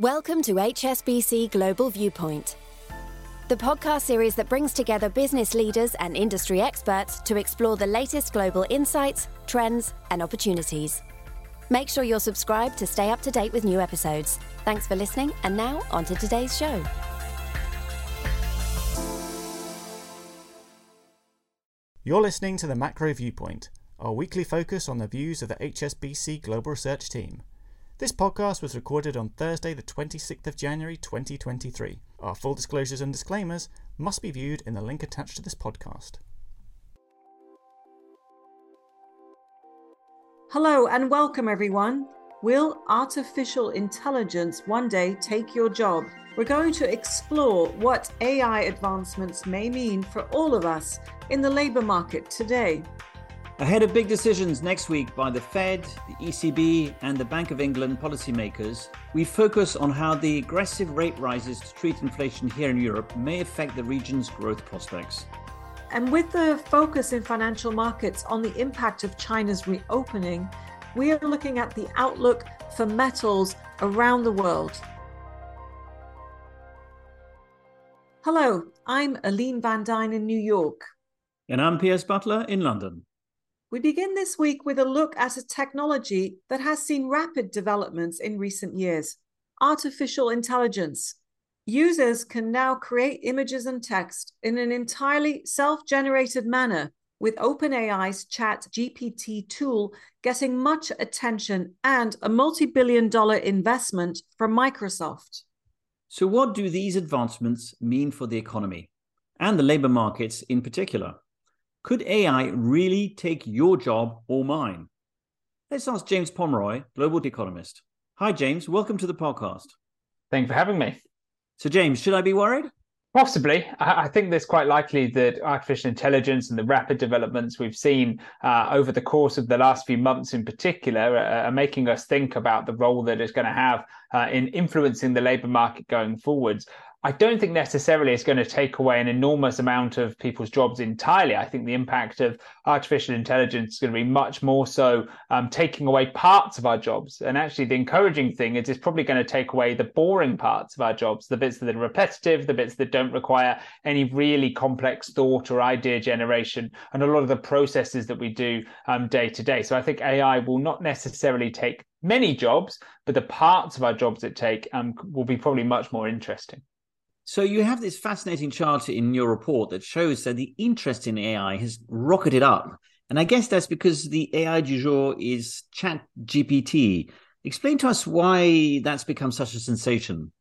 Welcome to HSBC Global Viewpoint, the podcast series that brings together business leaders and industry experts to explore the latest global insights, trends, and opportunities. Make sure you're subscribed to stay up to date with new episodes. Thanks for listening, and now on to today's show. You're listening to the Macro Viewpoint, our weekly focus on the views of the HSBC Global Research team. This podcast was recorded on Thursday, the 26th of January 2023. Our full disclosures and disclaimers must be viewed in the link attached to this podcast. Hello and welcome, everyone. Will artificial intelligence one day take your job? We're going to explore what AI advancements may mean for all of us in the labour market today. Ahead of big decisions next week by the Fed, the ECB, and the Bank of England policymakers, we focus on how the aggressive rate rises to treat inflation here in Europe may affect the region's growth prospects. And with the focus in financial markets on the impact of China's reopening, we are looking at the outlook for metals around the world. Hello, I'm Aline Van Duyn in New York. And I'm Piers Butler in London. We begin this week with a look at a technology that has seen rapid developments in recent years artificial intelligence. Users can now create images and text in an entirely self generated manner, with OpenAI's Chat GPT tool getting much attention and a multi billion dollar investment from Microsoft. So, what do these advancements mean for the economy and the labor markets in particular? Could AI really take your job or mine? Let's ask James Pomeroy, Global Economist. Hi, James. Welcome to the podcast. Thank you for having me. So, James, should I be worried? Possibly. I think there's quite likely that artificial intelligence and the rapid developments we've seen uh, over the course of the last few months in particular uh, are making us think about the role that it's going to have uh, in influencing the labour market going forwards. I don't think necessarily it's going to take away an enormous amount of people's jobs entirely. I think the impact of artificial intelligence is going to be much more so um, taking away parts of our jobs. And actually, the encouraging thing is it's probably going to take away the boring parts of our jobs, the bits that are repetitive, the bits that don't require any really complex thought or idea generation, and a lot of the processes that we do um, day to day. So I think AI will not necessarily take many jobs, but the parts of our jobs it take um, will be probably much more interesting. So you have this fascinating chart in your report that shows that the interest in AI has rocketed up. And I guess that's because the AI du jour is Chat GPT. Explain to us why that's become such a sensation.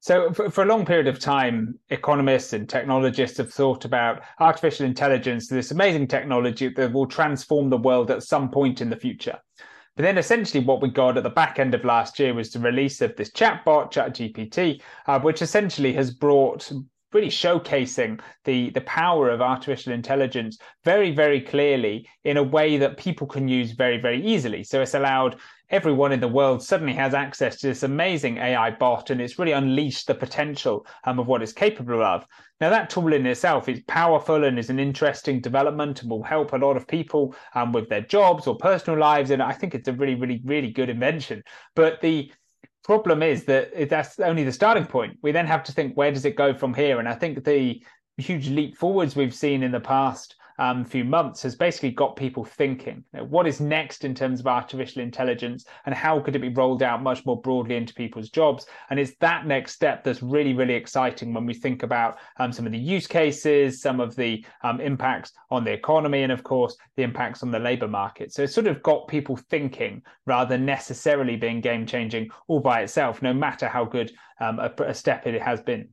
So, for, for, a long period of time, economists and technologists have thought about artificial intelligence, this amazing technology that will transform the world at some point in the future. But then essentially what we got at the back end of last year was the release of this chatbot, ChatGPT, uh, which essentially has brought really showcasing the the power of artificial intelligence very very clearly in a way that people can use very very easily so it's allowed everyone in the world suddenly has access to this amazing AI bot and it's really unleashed the potential um, of what it's capable of. Now, that tool in itself is powerful and is an interesting development and will help a lot of people um, with their jobs or personal lives. And I think it's a really, really, really good invention. But the problem is that that's only the starting point. We then have to think, where does it go from here? And I think the huge leap forwards we've seen in the past um, few months has basically got people thinking you know, what is next in terms of artificial intelligence and how could it be rolled out much more broadly into people's jobs? And it's that next step that's really really exciting when we think about um, some of the use cases some of the um, impacts on the economy and of course the impacts on the labor market. So it's sort of got people thinking rather than necessarily being game changing all by itself no matter how good um, a, a step it has been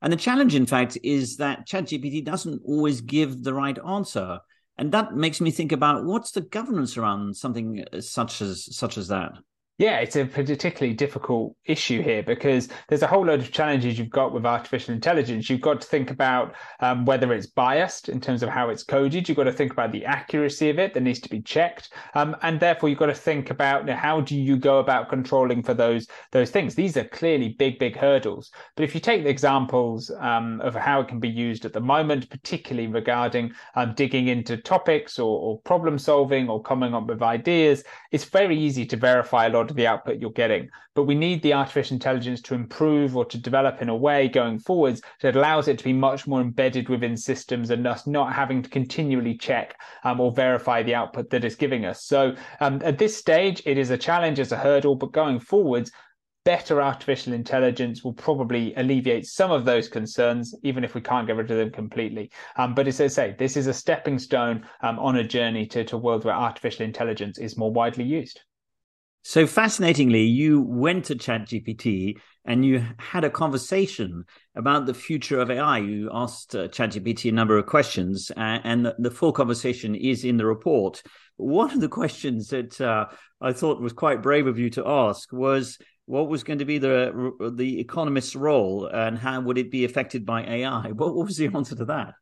and the challenge, in fact, is that ChatGPT doesn't always give the right answer. And that makes me think about what's the governance around something uh, such as such as that. Yeah, it's a particularly difficult issue here because there's a whole load of challenges you've got with artificial intelligence. You've got to think about um, whether it's biased in terms of how it's coded. You've got to think about the accuracy of it that needs to be checked, um, and therefore you've got to think about you know, how do you go about controlling for those those things. These are clearly big, big hurdles. But if you take the examples um, of how it can be used at the moment, particularly regarding um, digging into topics or, or problem solving or coming up with ideas, it's very easy to verify a lot of the output you're getting. But we need the artificial intelligence to improve or to develop in a way going forwards that allows it to be much more embedded within systems and us not having to continually check um, or verify the output that it's giving us. So um, at this stage, it is a challenge, as a hurdle, but going forwards, better artificial intelligence will probably alleviate some of those concerns, even if we can't get rid of them completely. Um, but as I say, this is a stepping stone um, on a journey to, to a world where artificial intelligence is more widely used. So fascinatingly, you went to ChatGPT and you had a conversation about the future of AI. You asked uh, ChatGPT a number of questions, uh, and the, the, full conversation is in the report. One of the questions that uh, I thought was quite brave of you to ask was what was going to be the the economist's role and how would it be affected by AI? What, what was the answer to that?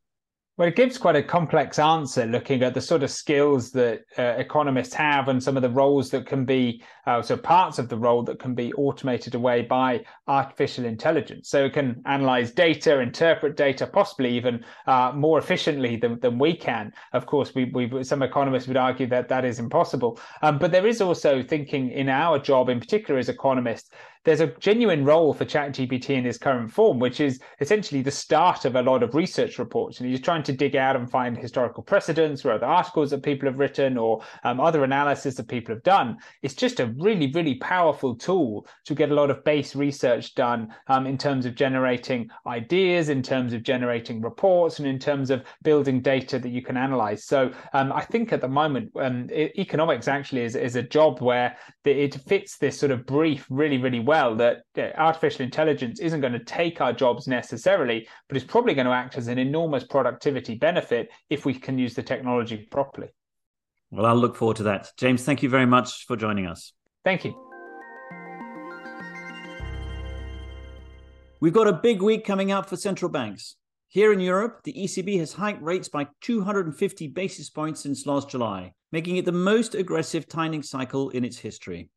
Well, it gives quite a complex answer looking at the sort of skills that uh, economists have and some of the roles that can be, uh, so parts of the role that can be automated away by artificial intelligence. So it can analyze data, interpret data, possibly even uh, more efficiently than, than we can. Of course, we, we some economists would argue that that is impossible. Um, but there is also thinking in our job, in particular as economists, there's a genuine role for ChatGPT in its current form, which is essentially the start of a lot of research reports. And you're trying to dig out and find historical precedents or other articles that people have written or um, other analysis that people have done. It's just a really, really powerful tool to get a lot of base research done um, in terms of generating ideas, in terms of generating reports, and in terms of building data that you can analyze. So um, I think at the moment, um, economics actually is, is a job where it fits this sort of brief really, really well well that artificial intelligence isn't going to take our jobs necessarily, but it's probably going to act as an enormous productivity benefit if we can use the technology properly. Well, I'll look forward to that. James, thank you very much for joining us. Thank you. We've got a big week coming up for central banks. Here in Europe, the ECB has hiked rates by 250 basis points since last July, making it the most aggressive tightening cycle in its history.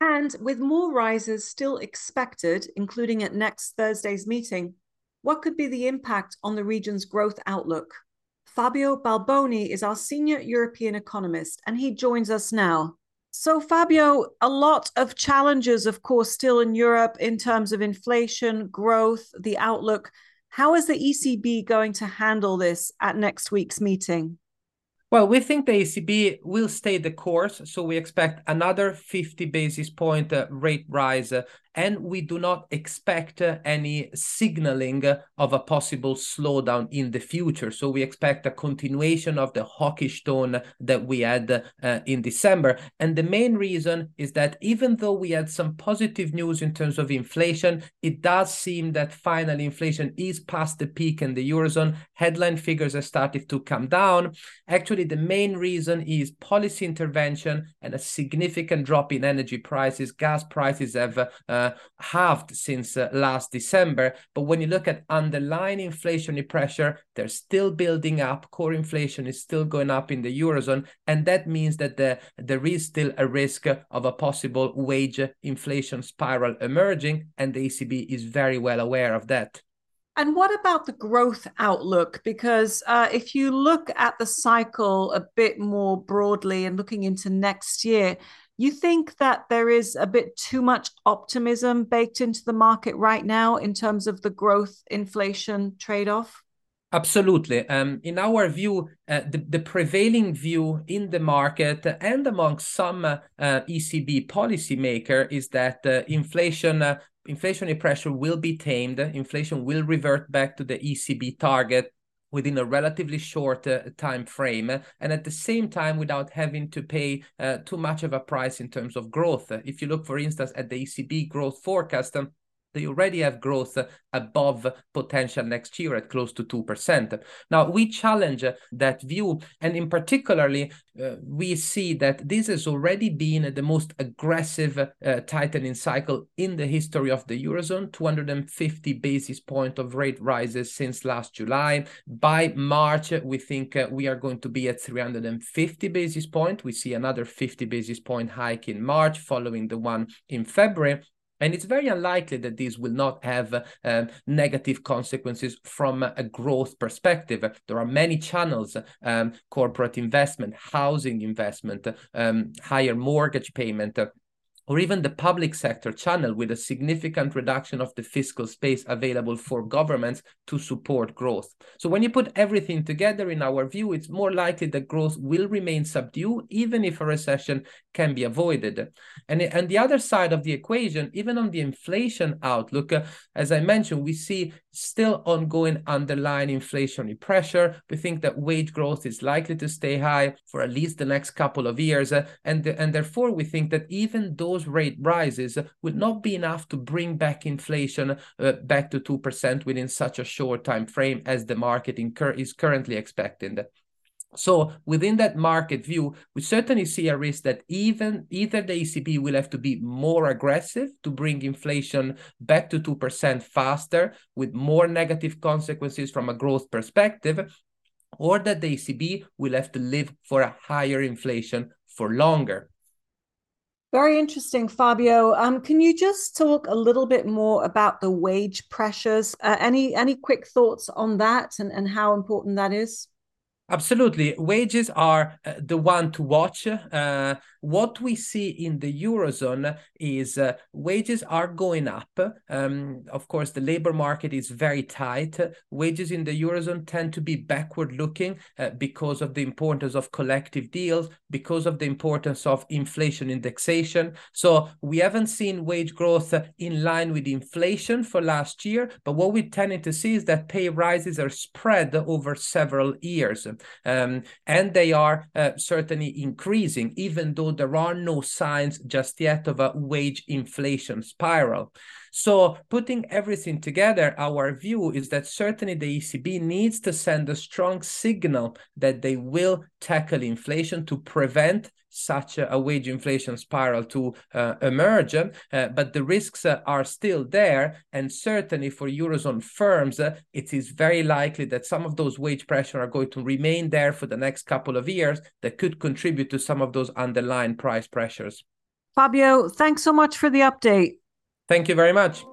And with more rises still expected, including at next Thursday's meeting, what could be the impact on the region's growth outlook? Fabio Balboni is our senior European economist, and he joins us now. So, Fabio, a lot of challenges, of course, still in Europe in terms of inflation, growth, the outlook. How is the ECB going to handle this at next week's meeting? Well, we think the ECB will stay the course, so we expect another 50 basis point uh, rate rise uh, and we do not expect uh, any signaling of a possible slowdown in the future. So we expect a continuation of the hawkish tone that we had uh, in December. And the main reason is that even though we had some positive news in terms of inflation, it does seem that finally inflation is past the peak in the Eurozone. Headline figures have started to come down. Actually, the main reason is policy intervention and a significant drop in energy prices. Gas prices have uh, halved since uh, last December. But when you look at underlying inflationary pressure, they're still building up. Core inflation is still going up in the Eurozone. And that means that the, there is still a risk of a possible wage inflation spiral emerging. And the ECB is very well aware of that. And what about the growth outlook? Because uh, if you look at the cycle a bit more broadly and looking into next year, you think that there is a bit too much optimism baked into the market right now in terms of the growth inflation trade off? Absolutely. Um, in our view, uh, the, the, prevailing view in the market and among some uh, uh, ECB policymaker is that uh, inflation uh, inflationary pressure will be tamed. Inflation will revert back to the ECB target within a relatively short uh, time frame and at the same time without having to pay uh, too much of a price in terms of growth. If you look for instance at the ecb growth forecast they already have growth above potential next year at close to 2%. Now, we challenge that view, and in particularly, uh, we see that this has already been the most aggressive uh, tightening cycle in the history of the Eurozone, 250 basis point of rate rises since last July. By March, we think uh, we are going to be at 350 basis point. We see another 50 basis point hike in March following the one in February. And it's very unlikely that these will not have uh, negative consequences from a growth perspective. There are many channels um, corporate investment, housing investment, um, higher mortgage payment. Or even the public sector channel with a significant reduction of the fiscal space available for governments to support growth. So when you put everything together, in our view, it's more likely that growth will remain subdued, even if a recession can be avoided. And, and the other side of the equation, even on the inflation outlook, uh, as I mentioned, we see still ongoing underlying inflationary pressure. We think that wage growth is likely to stay high for at least the next couple of years. Uh, and, and therefore, we think that even those rate rises will not be enough to bring back inflation uh, back to 2% within such a short time frame as the market incur- is currently expecting. So within that market view, we certainly see a risk that even either the ECB will have to be more aggressive to bring inflation back to 2% faster with more negative consequences from a growth perspective, or that the ECB will have to live for a higher inflation for longer. Very interesting, Fabio. Um, can you just talk a little bit more about the wage pressures? Uh, any any quick thoughts on that and, and how important that is? Absolutely. Wages are uh, the one to watch. Uh, what we see in the Eurozone is uh, wages are going up. Um, of course, the labor market is very tight. Wages in the Eurozone tend to be backward looking uh, because of the importance of collective deals, because of the importance of inflation indexation. So we haven't seen wage growth in line with inflation for last year. But what we tended to see is that pay rises are spread over several years. Um, and they are uh, certainly increasing, even though there are no signs just yet of a wage inflation spiral. So, putting everything together, our view is that certainly the ECB needs to send a strong signal that they will tackle inflation to prevent such a, wage inflation spiral to uh, emerge. Uh, but the risks uh, are still there. And certainly for Eurozone firms, uh, it is very likely that some of those wage pressure are going to remain there for the next couple of years that could contribute to some of those underlying price pressures. Fabio, thanks so much for the update. Thank you very much.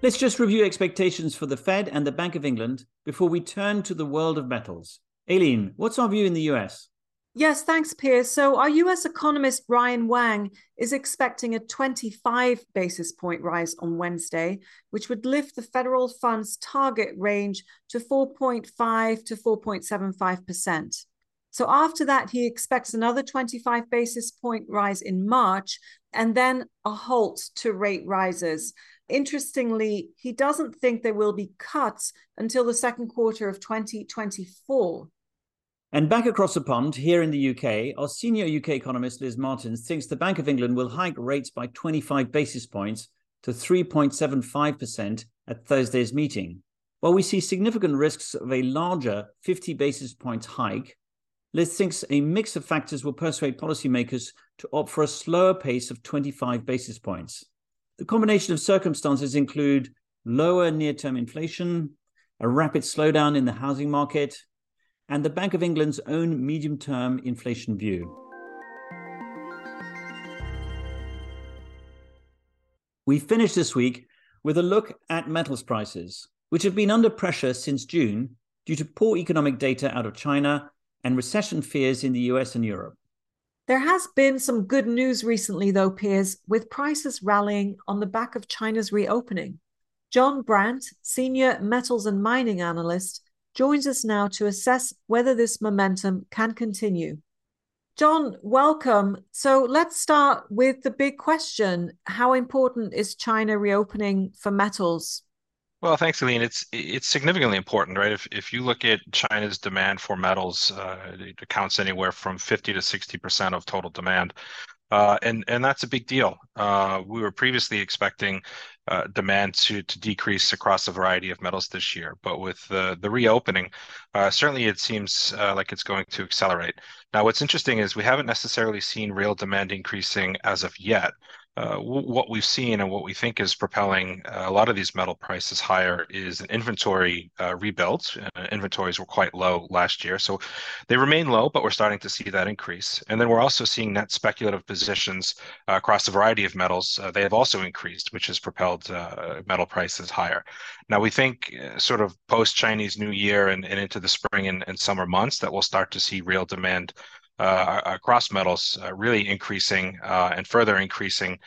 Let's just review expectations for the Fed and the Bank of England before we turn to the world of metals. Aline, what's our view in the US? Yes, thanks, Piers. So, our US economist Ryan Wang is expecting a 25 basis point rise on Wednesday, which would lift the federal funds target range to 4.5 to 4.75%. So, after that, he expects another 25 basis point rise in March and then a halt to rate rises. Interestingly, he doesn't think there will be cuts until the second quarter of 2024. And back across the pond, here in the UK, our senior UK economist Liz Martins thinks the Bank of England will hike rates by 25 basis points to 3.75% at Thursday's meeting. While we see significant risks of a larger 50 basis points hike, Liz thinks a mix of factors will persuade policymakers to opt for a slower pace of 25 basis points. The combination of circumstances include lower near term inflation, a rapid slowdown in the housing market, and the Bank of England's own medium term inflation view. We finish this week with a look at metals prices, which have been under pressure since June due to poor economic data out of China and recession fears in the US and Europe. There has been some good news recently, though, Piers, with prices rallying on the back of China's reopening. John Brandt, senior metals and mining analyst, joins us now to assess whether this momentum can continue. John, welcome. So let's start with the big question How important is China reopening for metals? Well, thanks, Aline. It's it's significantly important, right? If if you look at China's demand for metals, uh, it accounts anywhere from 50 to 60 percent of total demand. Uh, and and that's a big deal. Uh, we were previously expecting uh, demand to to decrease across a variety of metals this year, but with the the reopening, uh, certainly it seems uh, like it's going to accelerate. Now, what's interesting is we haven't necessarily seen real demand increasing as of yet. Uh, what we've seen and what we think is propelling uh, a lot of these metal prices higher is an inventory uh, rebuild. inventories were quite low last year, so they remain low, but we're starting to see that increase. And then we're also seeing net speculative positions across a variety of metals. they have also increased, which has propelled metal prices higher. Now we think, sort of post Chinese New Year and, into the spring and, summer months, that we'll start to see real demand across metals uh, really increasing uh, and further increasing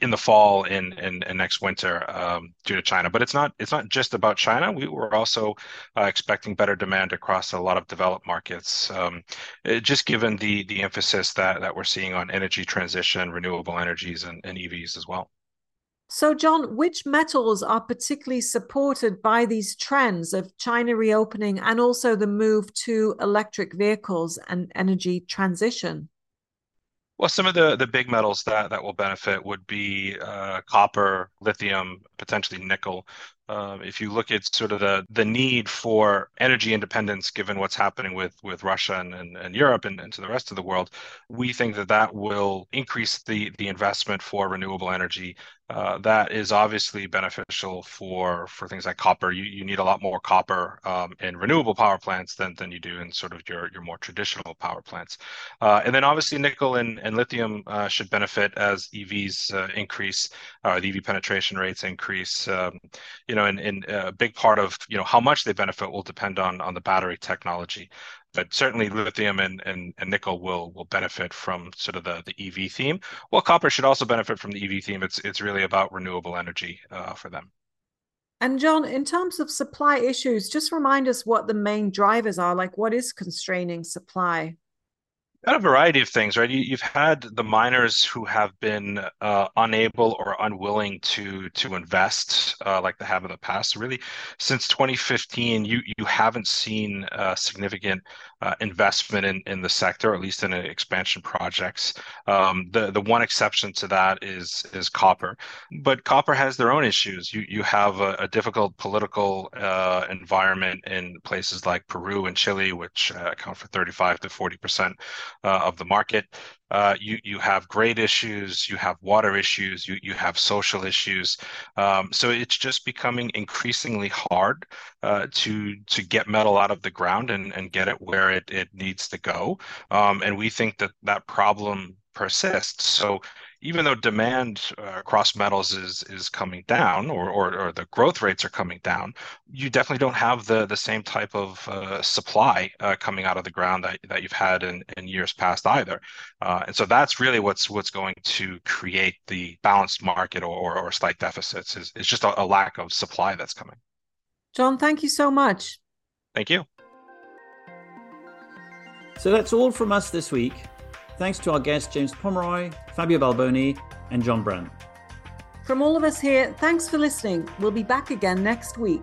in the fall and, and, and next winter um, due to China. But it's not it's not just about China. We were also uh, expecting better demand across a lot of developed markets, um, just given the the emphasis that that we're seeing on energy transition, renewable energies, and, and EVs as well. So, John, which metals are particularly supported by these trends of China reopening and also the move to electric vehicles and energy transition? Well, some of the the big metals that that will benefit would be uh, copper, lithium, potentially nickel. Um, if you look at sort of the the need for energy independence, given what's happening with with Russia and, and, and Europe and, and to the rest of the world, we think that that will increase the the investment for renewable energy uh, that is obviously beneficial for for things like copper. You you need a lot more copper um, in renewable power plants than than you do in sort of your your more traditional power plants. Uh, and then obviously nickel and, and lithium uh, should benefit as EVs uh, increase, uh, the EV penetration rates increase. Um, you know, and, and a big part of you know how much they benefit will depend on on the battery technology but certainly lithium and, and, and nickel will will benefit from sort of the, the EV theme. Well, copper should also benefit from the EV theme. It's it's really about renewable energy uh, for them. And John, in terms of supply issues, just remind us what the main drivers are. Like, what is constraining supply? A variety of things, right? You, have had the miners who have been uh, unable or unwilling to to invest uh, like they have in the past. Really, since 2015, you you haven't seen uh, significant uh, investment in, in the sector, at least in expansion projects. Um, the the one exception to that is is copper, but copper has their own issues. You you have a, a difficult political uh, environment in places like Peru and Chile, which uh, account for 35 to 40 percent uh, of the market. Uh, you you have grade issues, you have water issues, you you have social issues. Um, so it's just becoming increasingly hard uh, to to get metal out of the ground and, and get it where it, it needs to go. Um, and we think that that problem persists. So even though demand uh, across metals is is coming down or, or, or the growth rates are coming down, you definitely don't have the the same type of uh, supply uh, coming out of the ground that, that you've had in, in years past either. Uh, and so that's really what's what's going to create the balanced market or, or, or slight deficits is, is just a, a lack of supply that's coming. John, thank you so much. Thank you. So that's all from us this week. Thanks to our guests James Pomeroy, Fabio Balboni, and John Brandt. From all of us here, thanks for listening. We'll be back again next week.